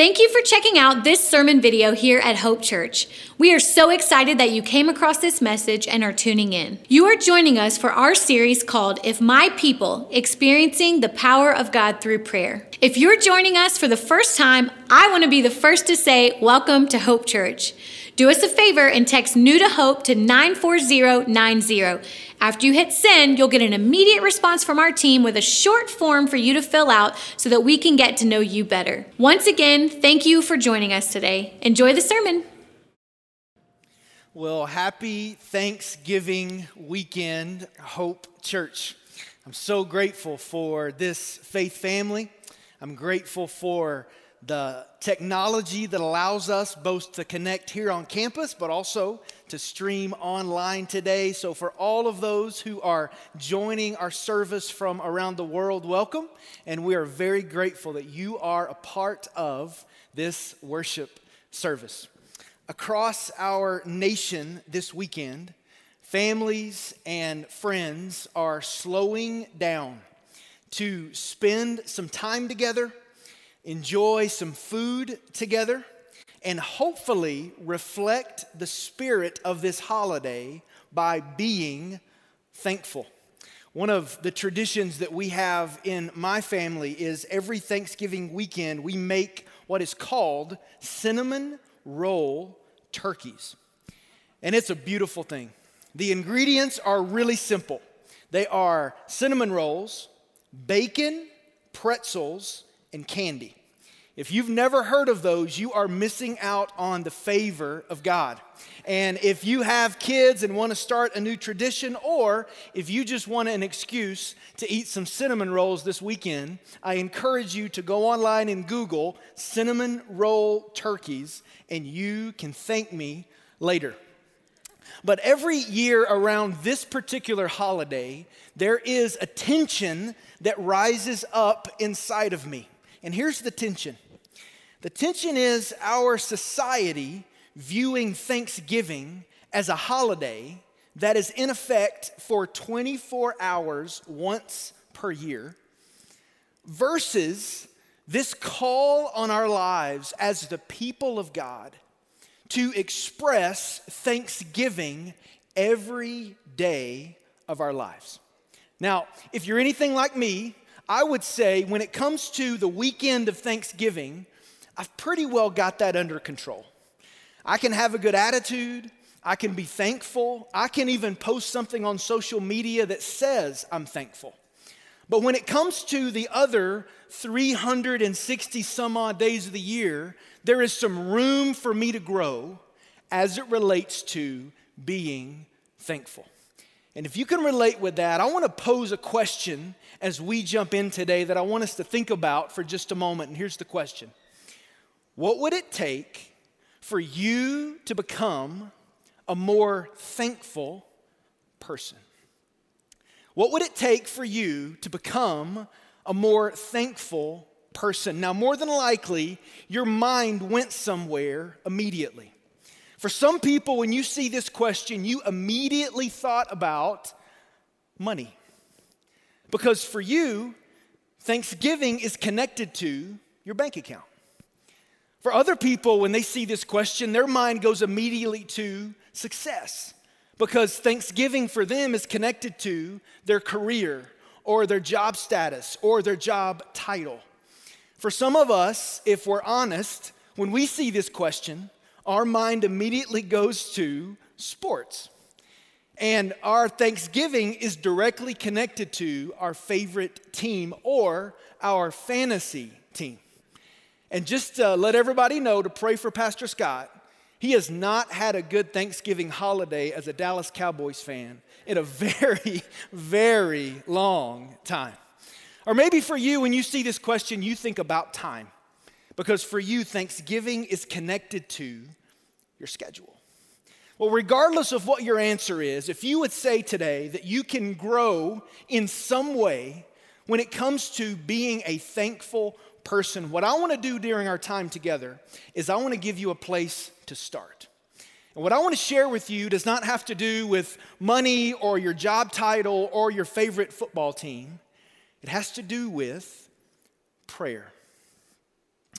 Thank you for checking out this sermon video here at Hope Church. We are so excited that you came across this message and are tuning in. You are joining us for our series called If My People Experiencing the Power of God Through Prayer. If you're joining us for the first time, I want to be the first to say, Welcome to Hope Church. Do us a favor and text new to hope to 94090. After you hit send, you'll get an immediate response from our team with a short form for you to fill out so that we can get to know you better. Once again, thank you for joining us today. Enjoy the sermon. Well, happy Thanksgiving weekend, Hope Church. I'm so grateful for this faith family. I'm grateful for the technology that allows us both to connect here on campus, but also to stream online today. So, for all of those who are joining our service from around the world, welcome. And we are very grateful that you are a part of this worship service. Across our nation this weekend, families and friends are slowing down to spend some time together enjoy some food together, and hopefully reflect the spirit of this holiday by being thankful. One of the traditions that we have in my family is every Thanksgiving weekend we make what is called cinnamon roll turkeys. And it's a beautiful thing. The ingredients are really simple they are cinnamon rolls, bacon, pretzels, and candy. If you've never heard of those, you are missing out on the favor of God. And if you have kids and want to start a new tradition, or if you just want an excuse to eat some cinnamon rolls this weekend, I encourage you to go online and Google cinnamon roll turkeys, and you can thank me later. But every year around this particular holiday, there is a tension that rises up inside of me. And here's the tension the tension is our society viewing Thanksgiving as a holiday that is in effect for 24 hours once per year versus this call on our lives as the people of God to express thanksgiving every day of our lives. Now, if you're anything like me, I would say when it comes to the weekend of Thanksgiving, I've pretty well got that under control. I can have a good attitude. I can be thankful. I can even post something on social media that says I'm thankful. But when it comes to the other 360 some odd days of the year, there is some room for me to grow as it relates to being thankful. And if you can relate with that, I want to pose a question as we jump in today that I want us to think about for just a moment. And here's the question What would it take for you to become a more thankful person? What would it take for you to become a more thankful person? Now, more than likely, your mind went somewhere immediately. For some people, when you see this question, you immediately thought about money. Because for you, Thanksgiving is connected to your bank account. For other people, when they see this question, their mind goes immediately to success because Thanksgiving for them is connected to their career or their job status or their job title. For some of us, if we're honest, when we see this question, our mind immediately goes to sports. And our Thanksgiving is directly connected to our favorite team or our fantasy team. And just to let everybody know to pray for Pastor Scott, he has not had a good Thanksgiving holiday as a Dallas Cowboys fan in a very, very long time. Or maybe for you, when you see this question, you think about time. Because for you, Thanksgiving is connected to your schedule. Well, regardless of what your answer is, if you would say today that you can grow in some way when it comes to being a thankful person, what I want to do during our time together is I want to give you a place to start. And what I want to share with you does not have to do with money or your job title or your favorite football team. It has to do with prayer.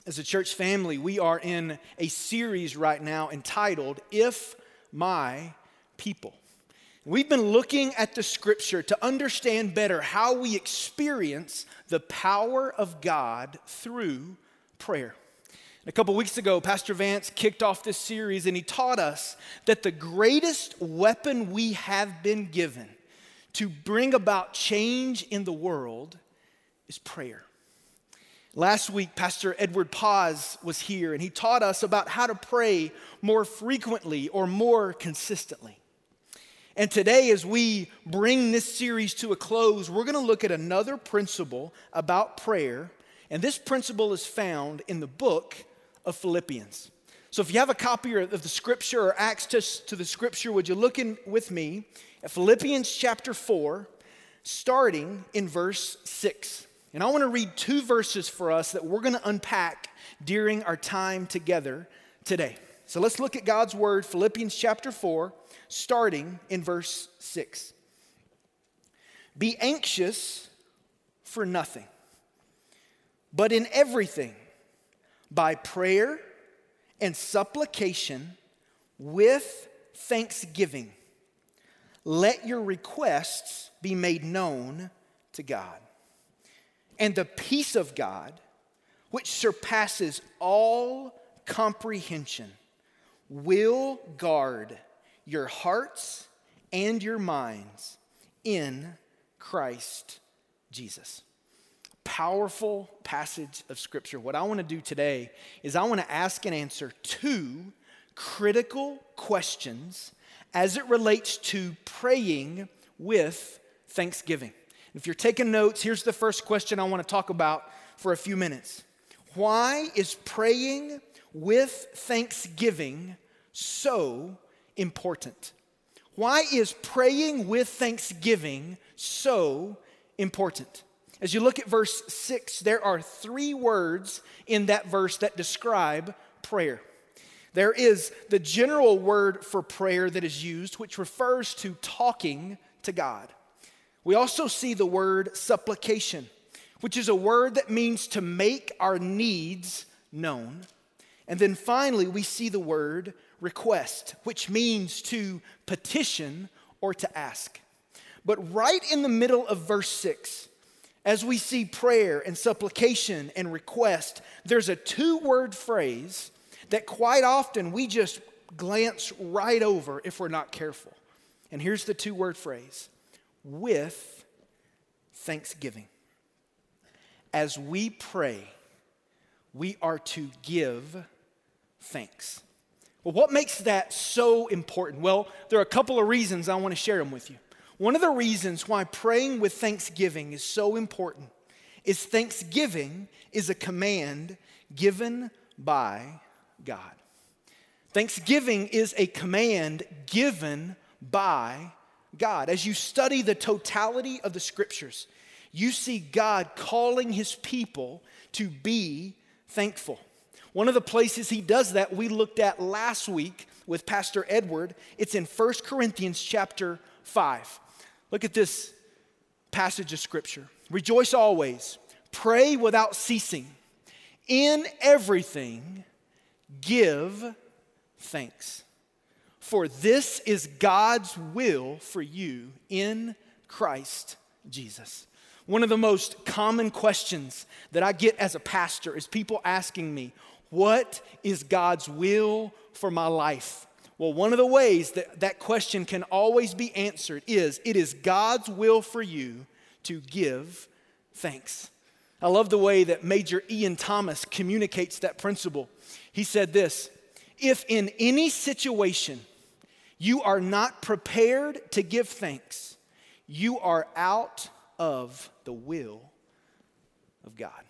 As a church family, we are in a series right now entitled If My People. We've been looking at the scripture to understand better how we experience the power of God through prayer. And A couple weeks ago, Pastor Vance kicked off this series and he taught us that the greatest weapon we have been given to bring about change in the world is prayer. Last week, Pastor Edward Paz was here and he taught us about how to pray more frequently or more consistently. And today, as we bring this series to a close, we're going to look at another principle about prayer. And this principle is found in the book of Philippians. So if you have a copy of the scripture or access to the scripture, would you look in with me at Philippians chapter 4, starting in verse 6. And I want to read two verses for us that we're going to unpack during our time together today. So let's look at God's word, Philippians chapter 4, starting in verse 6. Be anxious for nothing, but in everything, by prayer and supplication with thanksgiving, let your requests be made known to God. And the peace of God, which surpasses all comprehension, will guard your hearts and your minds in Christ Jesus. Powerful passage of Scripture. What I want to do today is I want to ask and answer two critical questions as it relates to praying with thanksgiving. If you're taking notes, here's the first question I want to talk about for a few minutes. Why is praying with thanksgiving so important? Why is praying with thanksgiving so important? As you look at verse 6, there are three words in that verse that describe prayer. There is the general word for prayer that is used, which refers to talking to God. We also see the word supplication, which is a word that means to make our needs known. And then finally, we see the word request, which means to petition or to ask. But right in the middle of verse 6, as we see prayer and supplication and request, there's a two word phrase that quite often we just glance right over if we're not careful. And here's the two word phrase with thanksgiving. As we pray, we are to give thanks. Well, what makes that so important? Well, there are a couple of reasons I want to share them with you. One of the reasons why praying with thanksgiving is so important is thanksgiving is a command given by God. Thanksgiving is a command given by God. As you study the totality of the scriptures, you see God calling his people to be thankful. One of the places he does that we looked at last week with Pastor Edward, it's in 1 Corinthians chapter 5. Look at this passage of scripture. Rejoice always, pray without ceasing. In everything, give thanks. For this is God's will for you in Christ Jesus. One of the most common questions that I get as a pastor is people asking me, What is God's will for my life? Well, one of the ways that that question can always be answered is it is God's will for you to give thanks. I love the way that Major Ian Thomas communicates that principle. He said this If in any situation you are not prepared to give thanks, you are out of the will of God.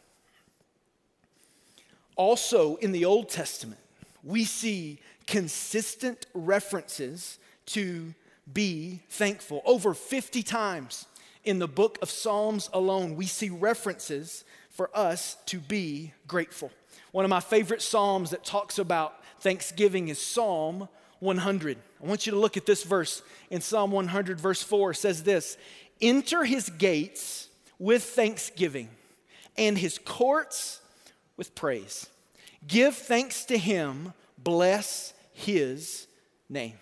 Also, in the Old Testament, we see consistent references to be thankful. Over 50 times in the book of Psalms alone, we see references for us to be grateful. One of my favorite Psalms that talks about thanksgiving is Psalm 100. I want you to look at this verse in Psalm 100, verse 4 says this Enter his gates with thanksgiving and his courts with praise. Give thanks to him, bless his name.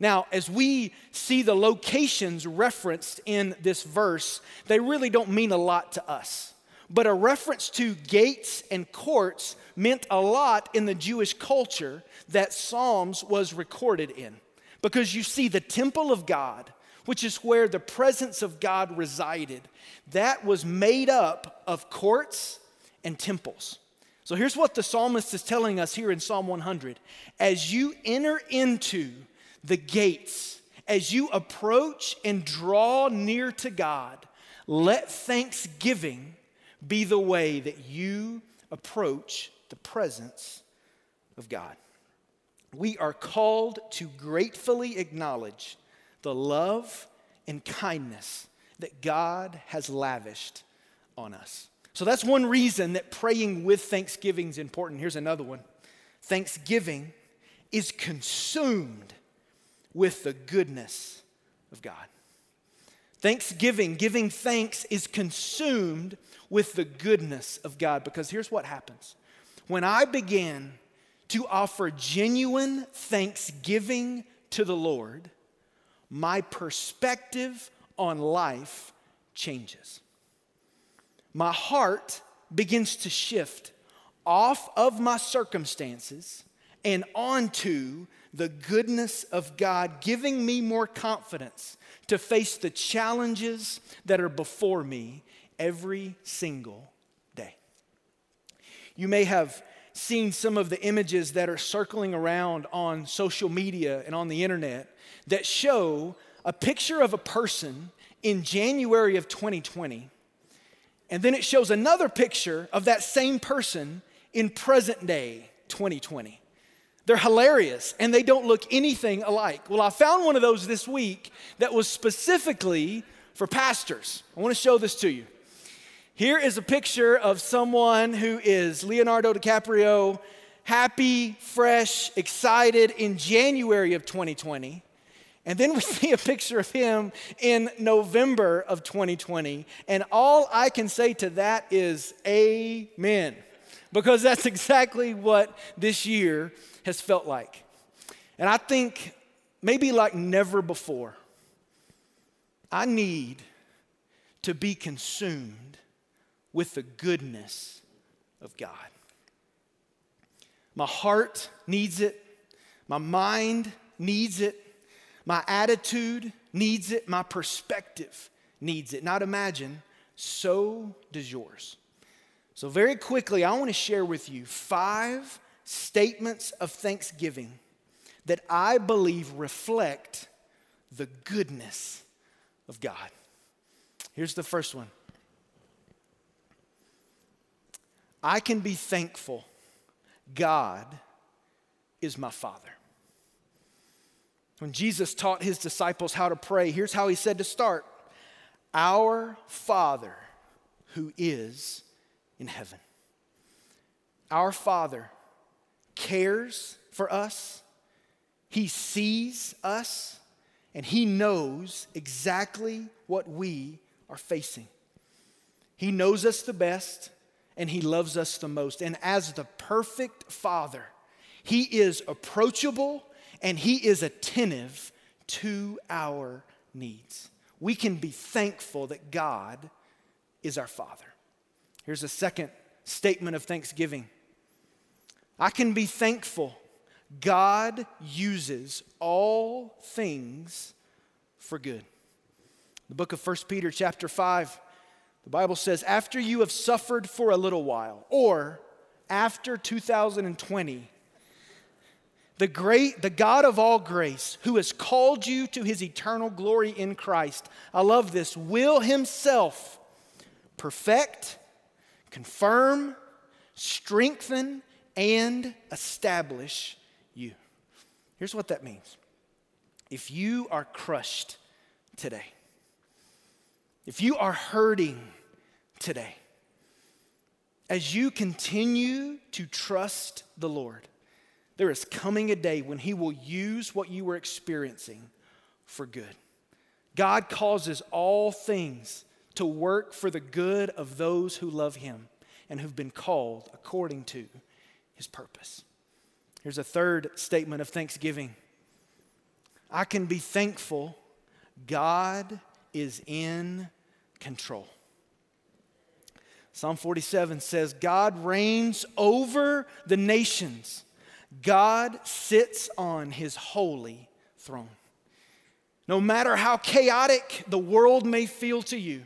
Now, as we see the locations referenced in this verse, they really don't mean a lot to us. But a reference to gates and courts meant a lot in the Jewish culture that Psalms was recorded in. Because you see, the temple of God, which is where the presence of God resided, that was made up of courts and temples. So here's what the psalmist is telling us here in Psalm 100 As you enter into the gates, as you approach and draw near to God, let thanksgiving be the way that you approach the presence of God. We are called to gratefully acknowledge the love and kindness that God has lavished on us. So that's one reason that praying with thanksgiving is important. Here's another one Thanksgiving is consumed with the goodness of God. Thanksgiving, giving thanks, is consumed with the goodness of God because here's what happens. When I begin to offer genuine thanksgiving to the Lord, my perspective on life changes. My heart begins to shift off of my circumstances and onto the goodness of God, giving me more confidence to face the challenges that are before me every single day. You may have seen some of the images that are circling around on social media and on the internet that show a picture of a person in January of 2020, and then it shows another picture of that same person in present day 2020. They're hilarious and they don't look anything alike. Well, I found one of those this week that was specifically for pastors. I want to show this to you. Here is a picture of someone who is Leonardo DiCaprio, happy, fresh, excited in January of 2020. And then we see a picture of him in November of 2020. And all I can say to that is amen. Because that's exactly what this year has felt like. And I think maybe like never before, I need to be consumed with the goodness of God. My heart needs it, my mind needs it, my attitude needs it, my perspective needs it. Not imagine, so does yours. So, very quickly, I want to share with you five statements of thanksgiving that I believe reflect the goodness of God. Here's the first one I can be thankful God is my Father. When Jesus taught his disciples how to pray, here's how he said to start Our Father who is in heaven. Our Father cares for us, He sees us, and He knows exactly what we are facing. He knows us the best and He loves us the most. And as the perfect Father, He is approachable and He is attentive to our needs. We can be thankful that God is our Father. Here's a second statement of thanksgiving I can be thankful God uses all things for good. The book of 1 Peter, chapter 5 the Bible says, after you have suffered for a little while, or after 2020, the great, the God of all grace, who has called you to his eternal glory in Christ, I love this, will himself perfect, confirm, strengthen, and establish you. Here's what that means. If you are crushed today, if you are hurting today, as you continue to trust the Lord, there is coming a day when He will use what you were experiencing for good. God causes all things to work for the good of those who love Him and who've been called according to his purpose. Here's a third statement of thanksgiving I can be thankful God is in control. Psalm 47 says, God reigns over the nations. God sits on his holy throne. No matter how chaotic the world may feel to you,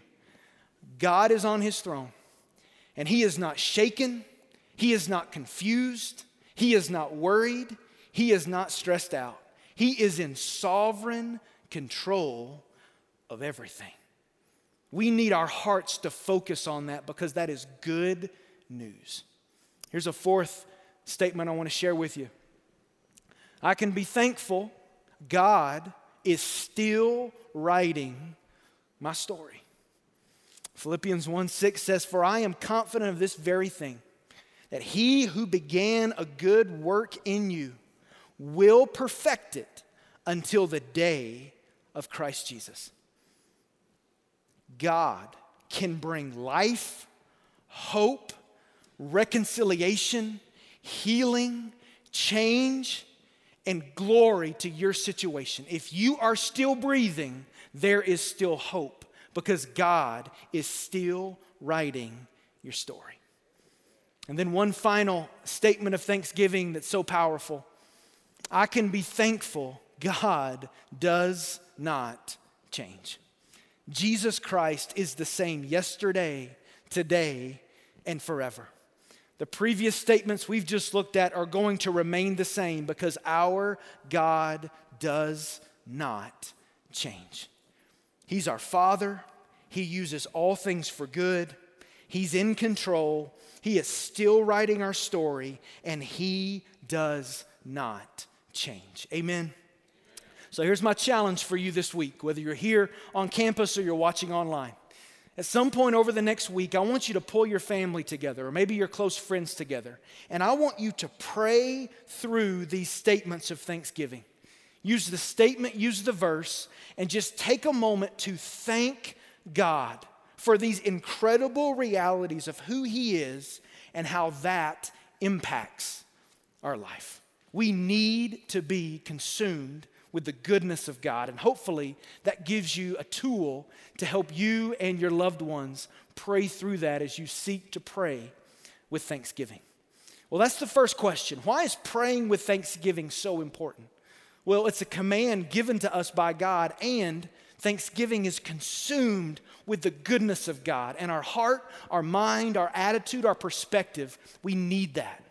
God is on his throne. And he is not shaken, he is not confused, he is not worried, he is not stressed out. He is in sovereign control of everything. We need our hearts to focus on that because that is good news. Here's a fourth statement I want to share with you. I can be thankful God is still writing my story. Philippians 1 6 says, For I am confident of this very thing, that he who began a good work in you will perfect it until the day of Christ Jesus. God can bring life, hope, reconciliation, healing, change, and glory to your situation. If you are still breathing, there is still hope because God is still writing your story. And then, one final statement of thanksgiving that's so powerful I can be thankful God does not change. Jesus Christ is the same yesterday, today, and forever. The previous statements we've just looked at are going to remain the same because our God does not change. He's our Father, He uses all things for good, He's in control, He is still writing our story, and He does not change. Amen. So here's my challenge for you this week, whether you're here on campus or you're watching online. At some point over the next week, I want you to pull your family together, or maybe your close friends together, and I want you to pray through these statements of thanksgiving. Use the statement, use the verse, and just take a moment to thank God for these incredible realities of who He is and how that impacts our life. We need to be consumed with the goodness of God. And hopefully, that gives you a tool to help you and your loved ones pray through that as you seek to pray with thanksgiving. Well, that's the first question. Why is praying with thanksgiving so important? Well, it's a command given to us by God, and thanksgiving is consumed with the goodness of God. And our heart, our mind, our attitude, our perspective, we need that.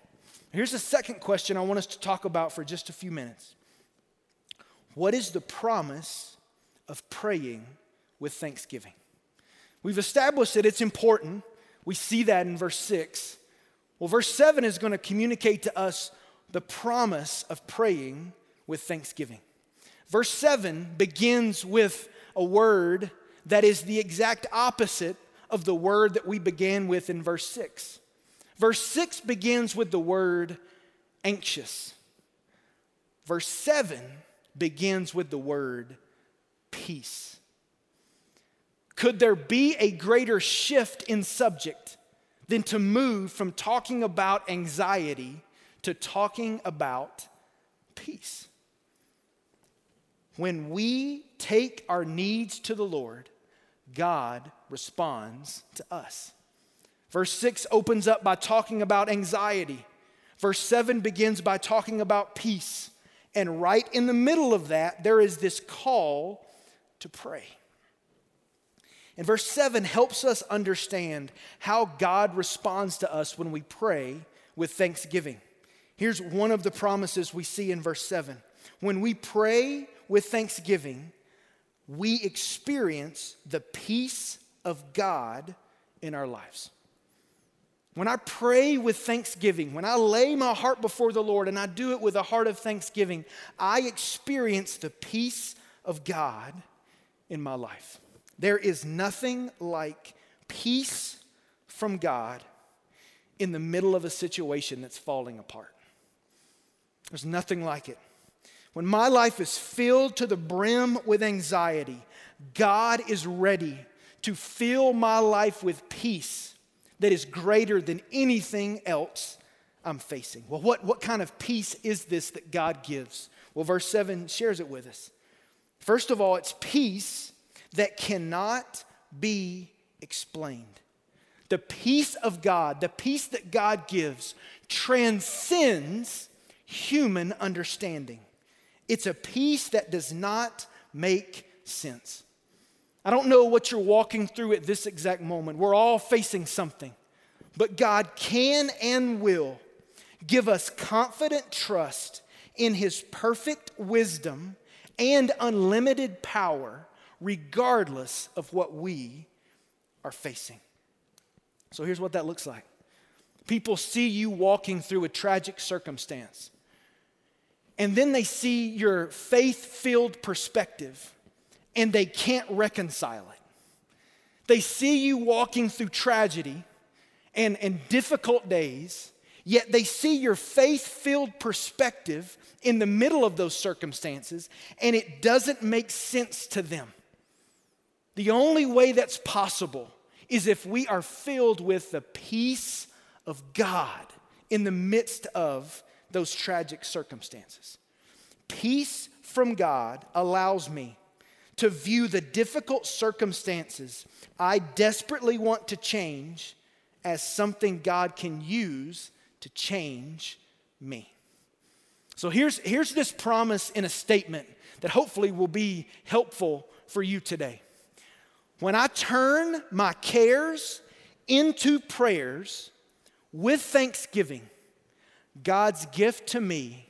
Here's the second question I want us to talk about for just a few minutes what is the promise of praying with thanksgiving? We've established that it's important. We see that in verse 6. Well, verse 7 is going to communicate to us the promise of praying with thanksgiving. Verse 7 begins with a word that is the exact opposite of the word that we began with in verse 6. Verse 6 begins with the word anxious. Verse 7 begins with the word peace. Could there be a greater shift in subject than to move from talking about anxiety to talking about peace? When we take our needs to the Lord, God responds to us. Verse 6 opens up by talking about anxiety. Verse 7 begins by talking about peace. And right in the middle of that, there is this call to pray. And verse 7 helps us understand how God responds to us when we pray with thanksgiving. Here's one of the promises we see in verse 7. When we pray with thanksgiving, we experience the peace of God in our lives. When I pray with thanksgiving, when I lay my heart before the Lord and I do it with a heart of thanksgiving, I experience the peace of God in my life. There is nothing like peace from God in the middle of a situation that's falling apart. There's nothing like it. When my life is filled to the brim with anxiety, God is ready to fill my life with peace that is greater than anything else I'm facing. Well, what, what kind of peace is this that God gives? Well, verse 7 shares it with us. First of all, it's peace that cannot be explained. The peace of God, the peace that God gives, transcends human understanding. It's a peace that does not make sense. I don't know what you're walking through at this exact moment. We're all facing something. But God can and will give us confident trust in His perfect wisdom and unlimited power, regardless of what we are facing. So here's what that looks like people see you walking through a tragic circumstance, and then they see your faith filled perspective and they can't reconcile it. They see you walking through tragedy and, and difficult days, yet they see your faith filled perspective in the middle of those circumstances, and it doesn't make sense to them. The only way that's possible is if we are filled with the peace of God in the midst of those tragic circumstances. Peace from God allows me to view the difficult circumstances I desperately want to change as something God can use to change me. So here's, here's this promise in a statement that hopefully will be helpful for you today. When I turn my cares into prayers with thanksgiving, God's gift to me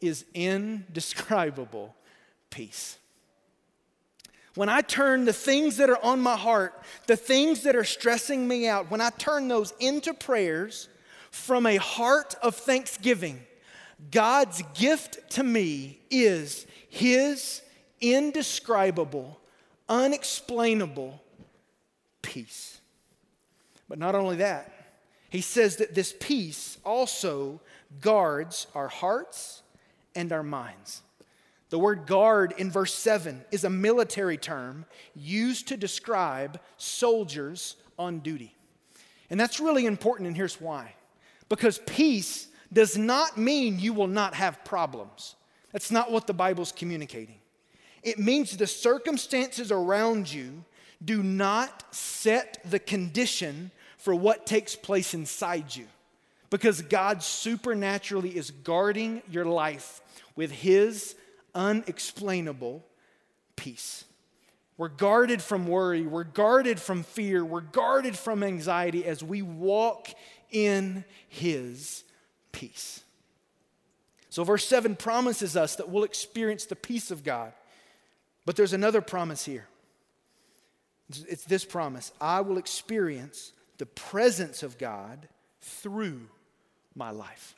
is indescribable peace when I turn the things that are on my heart, the things that are stressing me out, when I turn those into prayers from a heart of thanksgiving, God's gift to me is His indescribable, unexplainable peace. But not only that, He says that this peace also guards our hearts and our minds. The word guard in verse 7 is a military term used to describe soldiers on duty. And that's really important, and here's why. Because peace does not mean you will not have problems. That's not what the Bible's communicating. It means the circumstances around you do not set the condition for what takes place inside you. Because God supernaturally is guarding your life with His unexplainable peace. We're guarded from worry, we're guarded from fear, we're guarded from anxiety as we walk in His peace. So, verse 7 promises us that we'll experience the peace of God. But there's another promise here. It's this promise I will experience the presence of God through my life.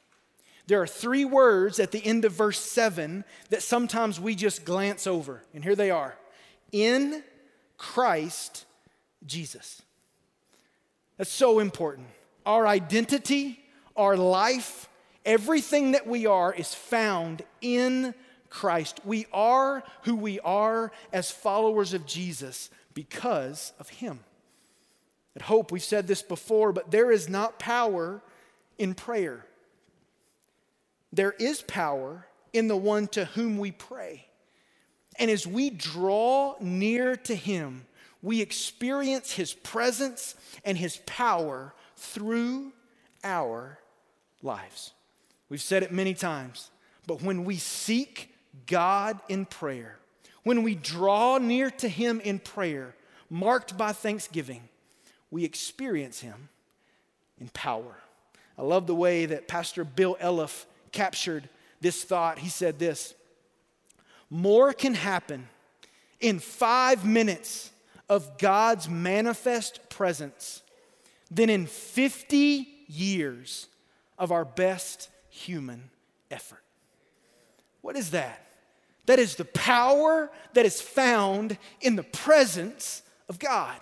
There are three words at the end of verse 7 that sometimes we just glance over. And here they are in Christ Jesus. That's so important. Our identity, our life, everything that we are is found in Christ. We are who we are as followers of Jesus because of Him. At Hope, we've said this before, but there is not power in prayer. There is power in the one to whom we pray. And as we draw near to him, we experience his presence and his power through our lives. We've said it many times, but when we seek God in prayer, when we draw near to him in prayer, marked by thanksgiving, we experience him in power. I love the way that Pastor Bill Elliff captured this thought. He said this More can happen in five minutes of God's manifest presence than in 50 years of our best human effort. What is that? That is the power that is found in the presence of God.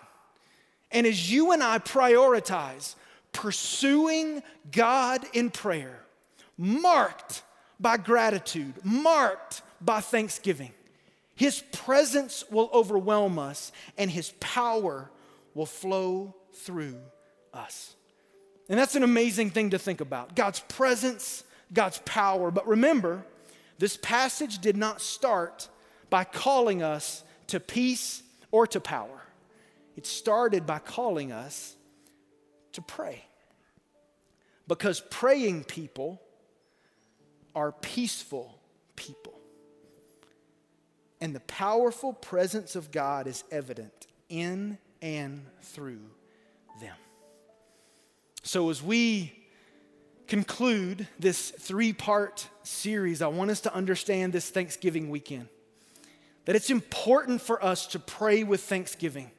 And as you and I prioritize pursuing God in prayer, marked by gratitude, marked by thanksgiving. His presence will overwhelm us and His power will flow through us. And that's an amazing thing to think about God's presence, God's power. But remember, this passage did not start by calling us to peace or to power, it started by calling us to pray. Because praying people are peaceful people. And the powerful presence of God is evident in and through them. So, as we conclude this three part series, I want us to understand this Thanksgiving weekend that it's important for us to pray with thanksgiving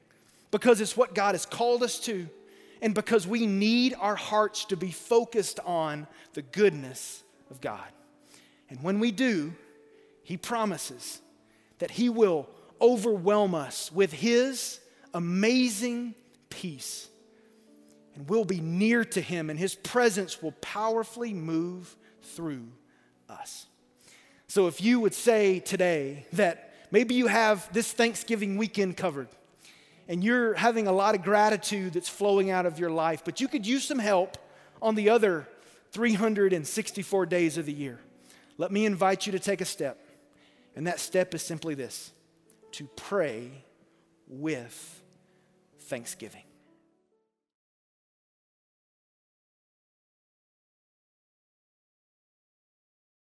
because it's what God has called us to, and because we need our hearts to be focused on the goodness of God. And when we do, He promises that He will overwhelm us with His amazing peace. And we'll be near to Him, and His presence will powerfully move through us. So, if you would say today that maybe you have this Thanksgiving weekend covered, and you're having a lot of gratitude that's flowing out of your life, but you could use some help on the other 364 days of the year, let me invite you to take a step. And that step is simply this to pray with thanksgiving.